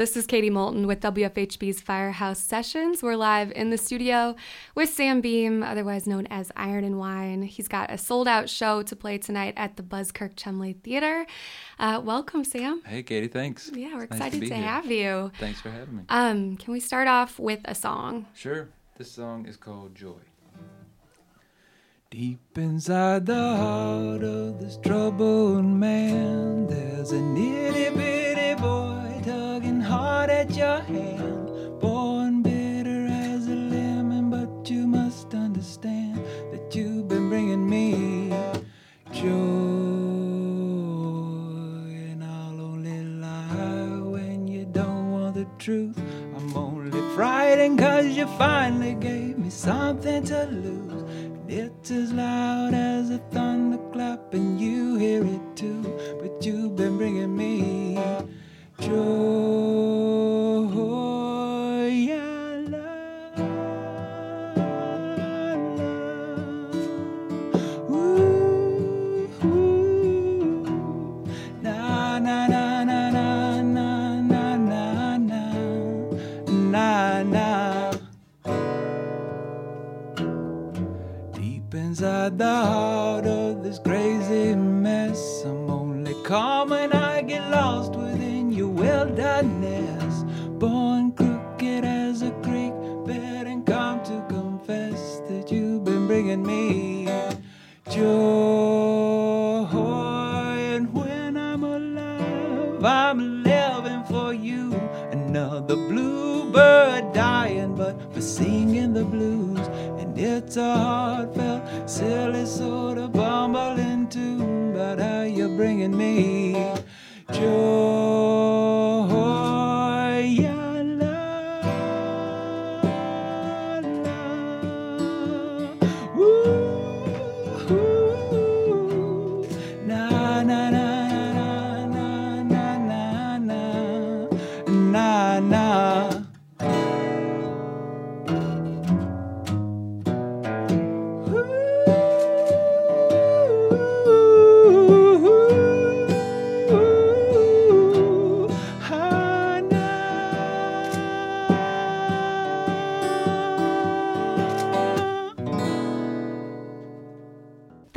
This is Katie Moulton with WFHB's Firehouse Sessions. We're live in the studio with Sam Beam, otherwise known as Iron and Wine. He's got a sold out show to play tonight at the Buskirk Chumley Theater. Uh, welcome, Sam. Hey, Katie, thanks. Yeah, we're It's excited be to, here. have you. Thanks for having me. Um, can we start off with a song? Sure. This song is called Joy. Deep inside the heart of this troubled man, there's a itty bitty hard at your hand. Born bitter as a lemon, but you must understand that you've been bringing me joy. And I'll only lie when you don't want the truth. I'm only frightened cause you finally gave me something to lose. It's as loud the heart of this crazy mess, I'm only calm when I get lost within your wilderness. Born crooked as a creek bed, and come to confess that you've been bringing me joy. And when I'm alive, I'm living for you. Another bluebird dying, but for singing the blues. And it's a heartfelt, silly bringing me joy.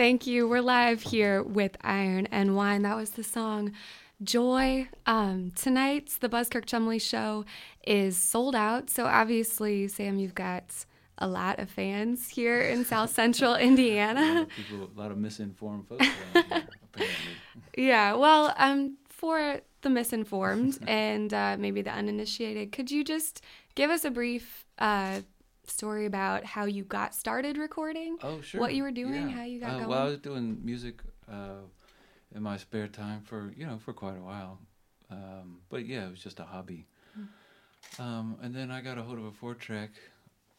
Thank you. We're live here with Iron and Wine. That was the song Joy. Um, tonight's the Buskirk Chumley show is sold out. So obviously, Sam, you've got a lot of fans here in South Central Indiana. People, a lot of misinformed folks around. Yeah, well, um, for the misinformed and uh, maybe the uninitiated, could you just give us a brief uh, story about how you got started recording? Oh, sure. What you were doing, Yeah. how you got uh, going? Well, I was doing music uh, in my spare time for you know for quite a while, um, but yeah, it was just a hobby. Hmm. Um, and then I got a hold of a four track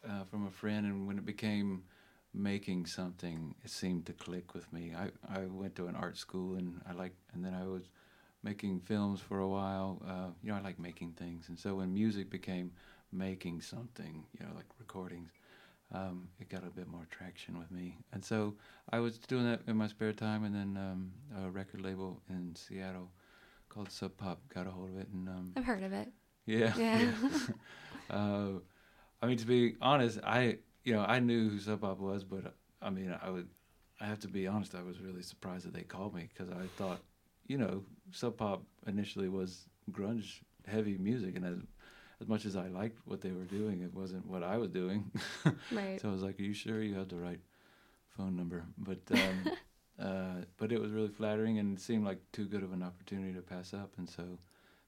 uh, from a friend, and when it became making something, it seemed to click with me. I, I went to an art school, and I like, and then I was making films for a while. Uh, you know, I like making things, and so when music became making something, you know, like recordings, um, it got a bit more traction with me. And so I was doing that in my spare time, and then um, a record label in Seattle called Sub Pop got a hold of it, and um, I've heard of it. yeah, Yeah. uh, I mean, to be honest, I you know I knew who Sub Pop was, but I mean, I would I have to be honest. I was really surprised that they called me because I thought, you know, Sub Pop initially was grunge heavy music, and as as much as I liked what they were doing, it wasn't what I was doing. Right. So I was like, "Are you sure you have the right phone number?" But um, uh, but it was really flattering, and it seemed like too good of an opportunity to pass up, and so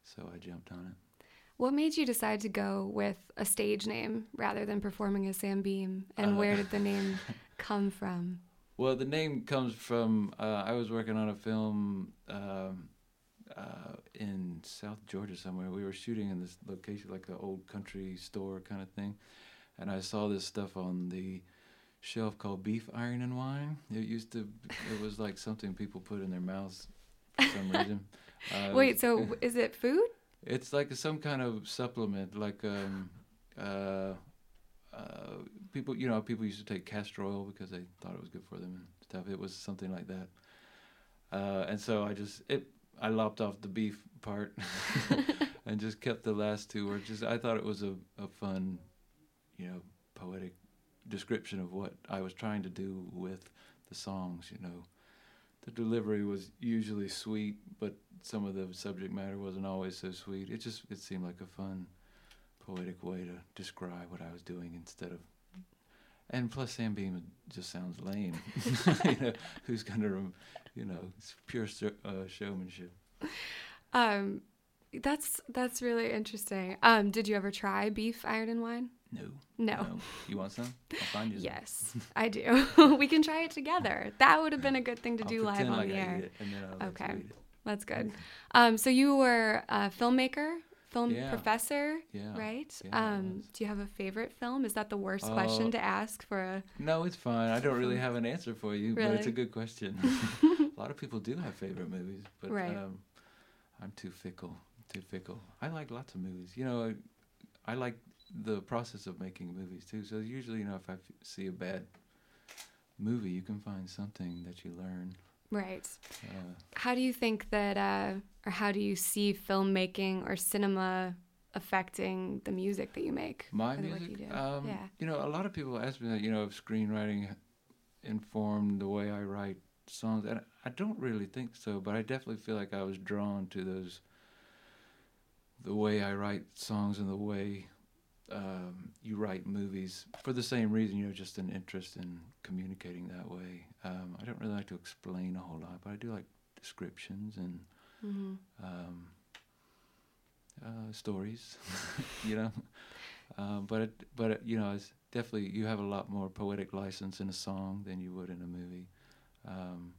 so I jumped on it. What made you decide to go with a stage name rather than performing as Sam Beam? And Uh, where did the name come from? Well, the name comes from uh, I was working on a film um, uh, in South Georgia somewhere. We were shooting in this location, like an old country store kind of thing, and I saw this stuff on the shelf called Beef Iron and Wine. It used to, it was like something people put in their mouths for some reason. Uh, Wait, so is it food? It's like some kind of supplement, like um, uh, uh, people, you know, people used to take castor oil because they thought it was good for them and stuff. It was something like that. Uh, and so I just it I lopped off the beef part, and just kept the last two words. Just I thought it was a, a fun, you know, poetic description of what I was trying to do with the songs. You know, the delivery was usually sweet, but some of the subject matter wasn't always so sweet. It just it seemed like a fun, poetic way to describe what I was doing instead of. And plus, Sam Beam just sounds lame. you know, who's gonna, you know, it's pure uh, showmanship. Um, that's that's really interesting. Um, did you ever try beef, iron, and wine? No. No. no. You want some? I'll find you. Yes, I do. we can try it together. That would have been a good thing to I'll do live on like the air. okay, that's good. Um, so you were a filmmaker, film yeah. professor, yeah. right? Yeah, um, do you have a favorite film? Is that the worst uh, question to ask for a? No, it's fine. I don't really have an answer for you, really? but it's a good question. a lot of people do have favorite movies, but right. um, I'm too fickle. Too fickle. I like lots of movies. You know, I, I like the process of making movies too. So usually, you know, if I f- see a bad movie, you can find something that you learn. Right. Uh, how do you think that, uh, or how do you see filmmaking or cinema affecting the music that you make? My music, you um, yeah. You know, a lot of people ask me that. You know, if screenwriting informed the way I write songs, and I don't really think so. But I definitely feel like I was drawn to those, the way I write songs and the way um, you write movies for the same reason, you know, just an interest in communicating that way. Um, I don't really like to explain a whole lot, but I do like descriptions and mm-hmm. um, uh, stories, you know. Um, but it, but it, you know, it's definitely you have a lot more poetic license in a song than you would in a movie, um,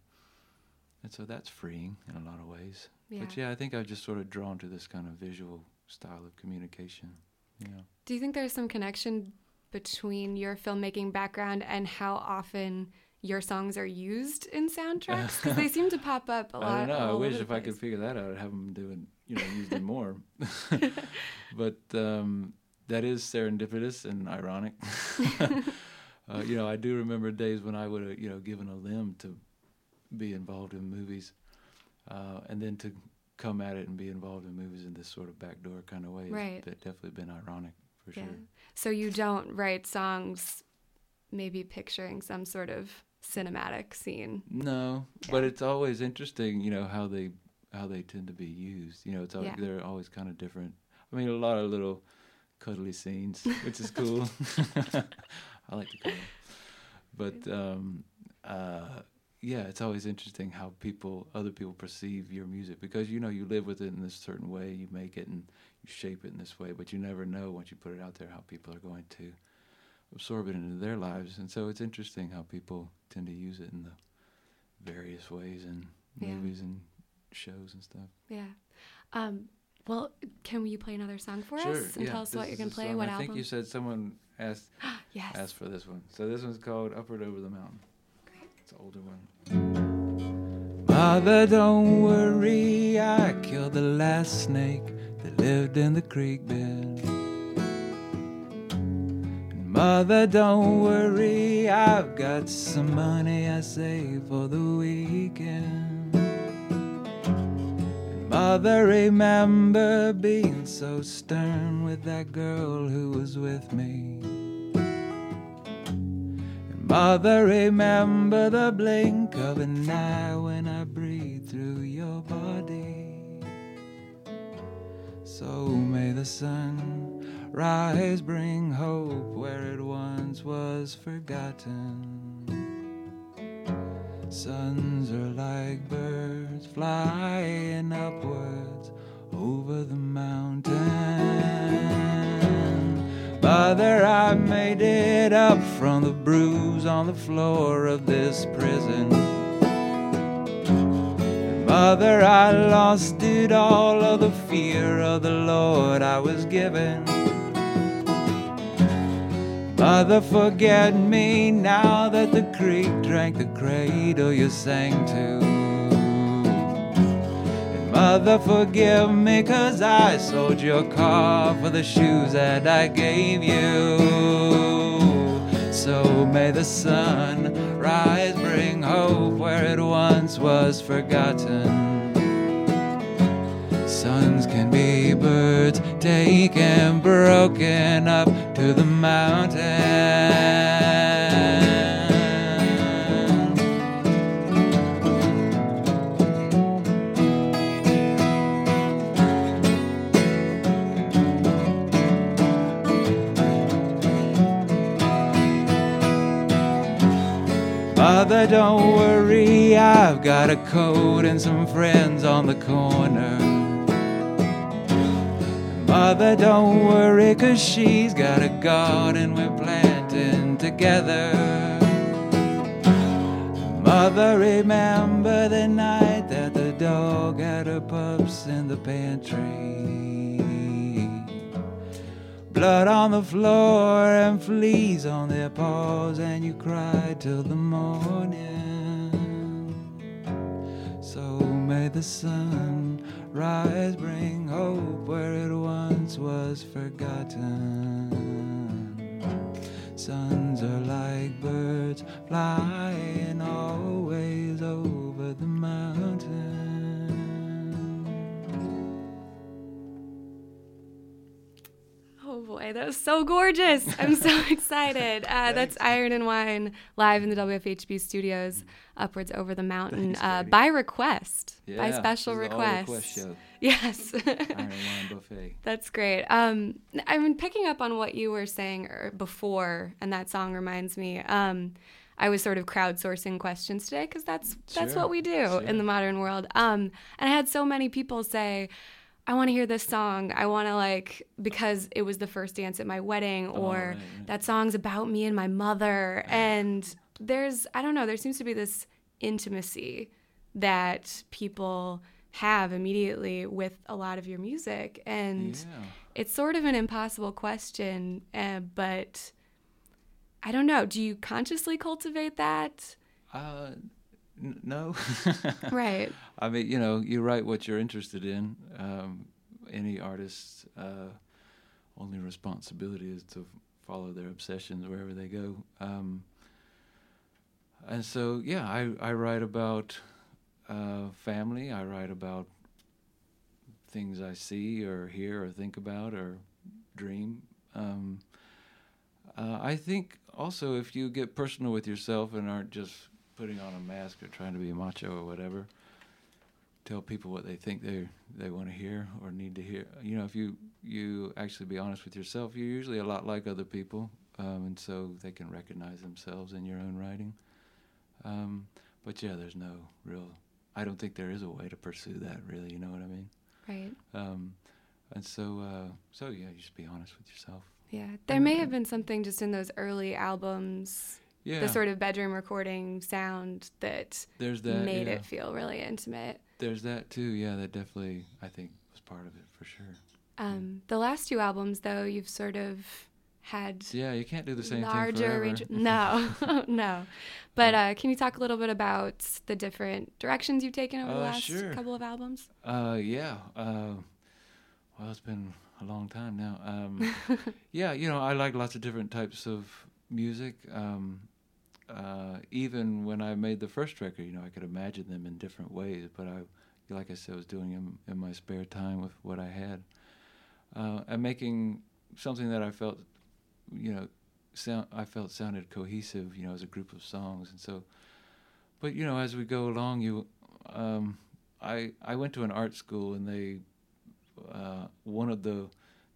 and so that's freeing in a lot of ways. Yeah. But yeah, I think I've just sort of drawn to this kind of visual style of communication. Yeah. Do you think there's some connection between your filmmaking background and how often your songs are used in soundtracks? Because they seem to pop up a lot. I don't know. I wish if place. I could figure that out, I'd have them doing, you know, use them more. but um, that is serendipitous and ironic. uh, you know, I do remember days when I would have, you know, given a limb to be involved in movies, uh, and then to come at it and be involved in movies in this sort of backdoor kind of way. Right. It's definitely been ironic for yeah. sure. So you don't write songs maybe picturing some sort of cinematic scene. No, Yeah. but it's always interesting, you know, how they how they tend to be used. You know, it's always, Yeah. they're always kind of different. I mean, a lot of little cuddly scenes, which is cool. I like to cuddle, but um, uh, yeah, it's always interesting how people, other people, perceive your music because you know you live with it in this certain way, you make it and you shape it in this way, but you never know once you put it out there how people are going to absorb it into their lives, and so it's interesting how people tend to use it in the various ways in Yeah. movies and shows and stuff. Yeah. Um, well, can you play another song for sure, us and yeah. tell us this what you're going to play? song- What I album? think you said someone asked yes. asked for this one. So this one's called Upward Over the Mountain. Great. It's an older one. Mother, don't worry, I killed the last snake that lived in the creek bed. Mother, don't worry, I've got some money I saved for the weekend. Mother, remember being so stern with that girl who was with me. And Mother, remember the blink of an eye when I breathe through your body. So may the sun rise, bring hope where it once was forgotten. Suns are like birds flying upwards over the mountain. Mother, I made it up from the bruise on the floor of this prison. Mother, I lost it all of the fear of the Lord I was given. Mother, forget me now that the creek drank the cradle you sang to. And Mother, forgive me cause I sold your car for the shoes that I gave you. So may the sun rise, bring hope where it once was forgotten. Suns can be birds taken broken up to the mountain. Mother, don't worry, I've got a coat and some friends on the corner. Mother, don't worry, cause she's got a garden we're planting together. Mother, remember the night that the dog had her pups in the pantry blood on the floor and fleas on their paws, and you cried till the morning. So may the sun rise, bring hope where it once was forgotten. Suns are like birds flying always over the mountain. Boy, that was so gorgeous. I'm so excited. Uh, that's Iron and Wine live in the WFHB studios, Upwards Over the Mountain, Thanks, uh, by request, yeah, by special this is an request. all-request show. Yes. Iron and Wine Buffet. That's great. Um, I've been picking up on what you were saying er, before, and that song reminds me. Um, I was sort of crowdsourcing questions today because that's that's Sure, what we do sure. in the modern world. Um, and I had so many people say, "I want to hear this song. I want to like because it was the first dance at my wedding, Oh, or right, right. that song's about me and my mother." And there's I don't know. There seems to be this intimacy that people have immediately with a lot of your music and Yeah. it's sort of an impossible question uh, but i don't know do you consciously cultivate that Uh, n- no. right I mean, you know, you write what you're interested in. Um, any artist's uh, only responsibility is to follow their obsessions wherever they go. Um, and so, yeah, I, I write about uh, family. I write about things I see or hear or think about or dream. Um, uh, I think also if you get personal with yourself and aren't just putting on a mask or trying to be macho or whatever, tell people what they think they they want to hear or need to hear. You know, if you you actually be honest with yourself, you're usually a lot like other people, um, and so they can recognize themselves in your own writing. Um, but yeah, there's no real. I don't think there is a way to pursue that. Really, you know what I mean? right Um, and so, uh, so yeah, you just be honest with yourself. yeah there may have been something just in those early albums Yeah, the sort of bedroom recording sound that there's that. made yeah. it feel really intimate There's that too. Yeah, that definitely I think was part of it for sure. um, the last two albums though you've sort of had Yeah, you can't do the same larger thing forever. range no no but uh, can you talk a little bit about the different directions you've taken over the Uh, last sure. couple of albums Uh, yeah. Uh, well, it's been a long time now. Um, yeah, you know, I like lots of different types of music. Um, uh, even when I made the first record, you know, I could imagine them in different ways. But I, like I said, was doing them in my spare time with what I had, uh, and making something that I felt, you know, sound I felt sounded cohesive. You know, as a group of songs, and so. But you know, as we go along, you. Um, I I went to an art school and they uh, one of the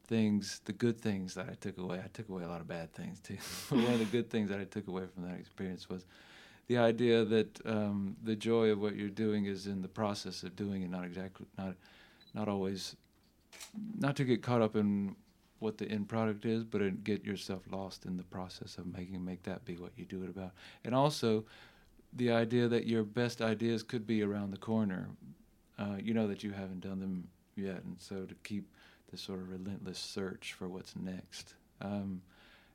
things the good things that I took away I took away a lot of bad things too. One of the good things that I took away from that experience was the idea that um, the joy of what you're doing is in the process of doing it not exactly not not always not to get caught up in what the end product is but to get yourself lost in the process of making make that be what you do it about. And also the idea that your best ideas could be around the corner uh, you know that you haven't done them yet, and so to keep this sort of relentless search for what's next, um,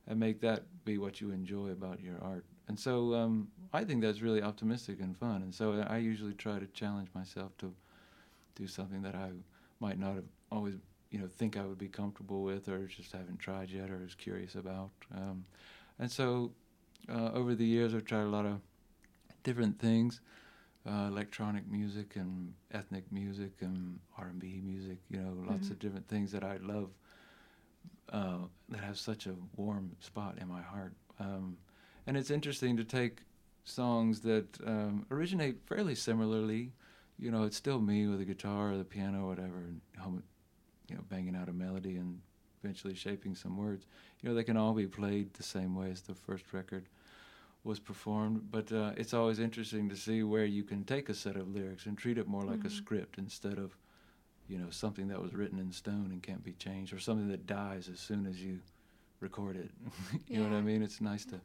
and make that be what you enjoy about your art. And so um, I think that's really optimistic and fun. And so I usually try to challenge myself to do something that I might not have always, you know, think I would be comfortable with, or just haven't tried yet, or is curious about. Um, and so uh, over the years, I've tried a lot of different things. Uh, electronic music and ethnic music and R&B music. You know, lots Mhm. of different things that I love uh, that have such a warm spot in my heart. Um, and it's interesting to take songs that um, originate fairly similarly. You know, it's still me with a guitar or the piano or whatever, and you know, banging out a melody and eventually shaping some words. You know, they can all be played the same way as the first record was performed, but uh, it's always interesting to see where you can take a set of lyrics and treat it more like a Mhm. script instead of, you know, something that was written in stone and can't be changed, or something that dies as soon as you record it. you know what I mean? It's nice to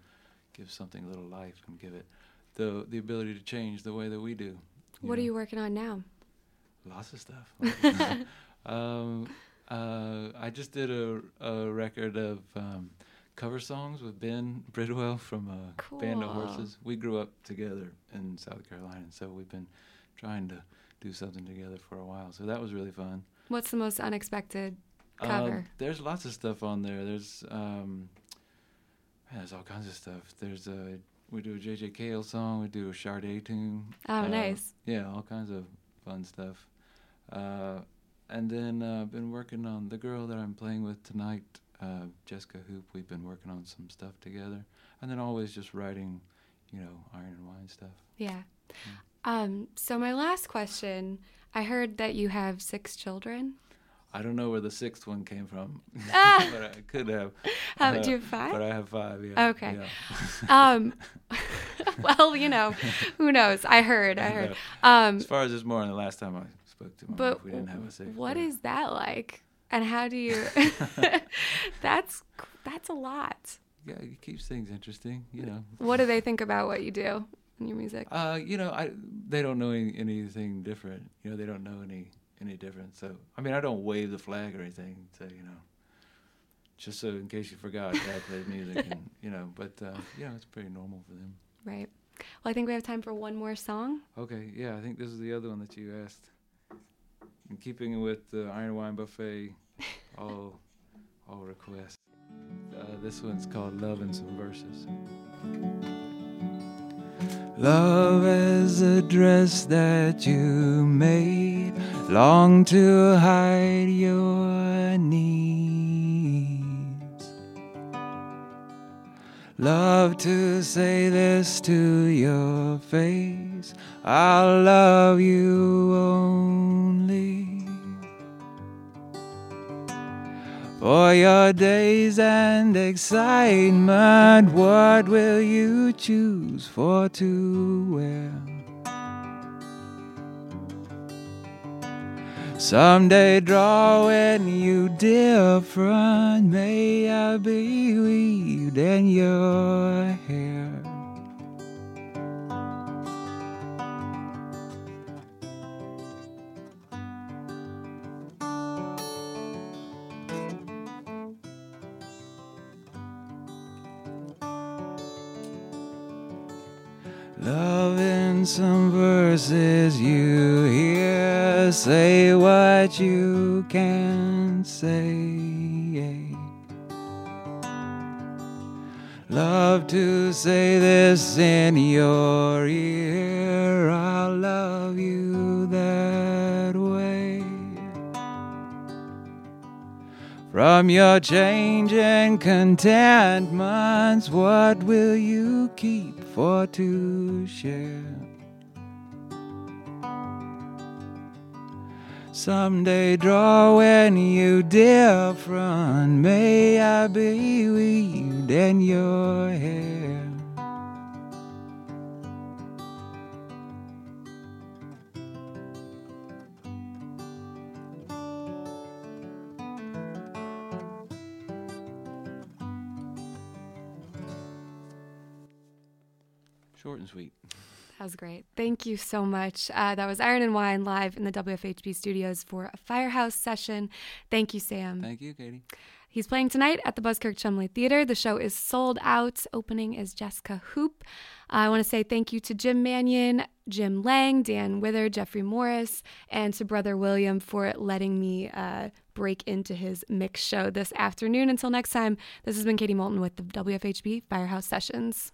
give something a little life and give it the the ability to change the way that we do. What are you working on now? Lots of stuff. Lots of stuff. um, uh, I just did a, a record of um, cover songs with Ben Bridwell from a Band of Horses. We grew up together in South Carolina, so we've been trying to do something together for a while. So that was really fun. What's the most unexpected Uh, cover? there's lots of stuff on there. There's um, man, there's all kinds of stuff. There's a we do a JJ Cale song. We do a Sade tune. oh, uh, nice. Yeah, all kinds of fun stuff. Uh, and then uh, been working on the girl that I'm playing with tonight, uh, Jesca Hoop. We've been working on some stuff together, and then always just writing, you know, Iron and Wine stuff. Yeah. Um, so my last question, I heard that you have six children. I don't know where the sixth one came from, Ah! but I could have. How, Uh, do you have five? But I have five. Yeah. Okay. Yeah. um, well, you know, who knows? I heard, I heard. Um, As far as this morning, the last time I spoke to my but wife, we didn't have a sixth. what but- is that like? And how do you? that's that's a lot. Yeah, it keeps things interesting. You know. What do they think about what you do in your music? Uh, you know, I they don't know any, anything different. You know, they don't know any any different. So, I mean, I don't wave the flag or anything. So, you know, just so in case you forgot, i plays music, and you know, but uh, you know, it's pretty normal for them. Right. Well, I think we have time for one more song. Okay, yeah, I think this is the other one that you asked. In keeping with the Iron Wine Buffet, all all requests. Uh, this one's called Love and Some Verses. Love is a dress that you made, long to hide your needs. Love to say this to your face, I'll love you only. For your days and excitement, what will you choose for to wear? Someday drawing you different, may I be weaved in your verses you hear, say what you can say. Love to say this in your ear, I'll love you that way. From your change changing contentments, what will you keep for to share? Someday drawing you dear different, may I be weaved in your hair. Short and sweet. That was great. Thank you so much. Uh, that was Iron and Wine live in the WFHB studios for a Firehouse session. Thank you, Sam. Thank you, Katie. He's playing tonight at the Buskirk Chumley Theater. The show is sold out. Opening is Jesca Hoop. I want to say thank you to Jim Manion, Jim Lang, Dan Wither, Jeffrey Morris, and to Brother William for letting me uh, break into his mix show this afternoon. Until next time, this has been Katie Moulton with the WFHB Firehouse Sessions.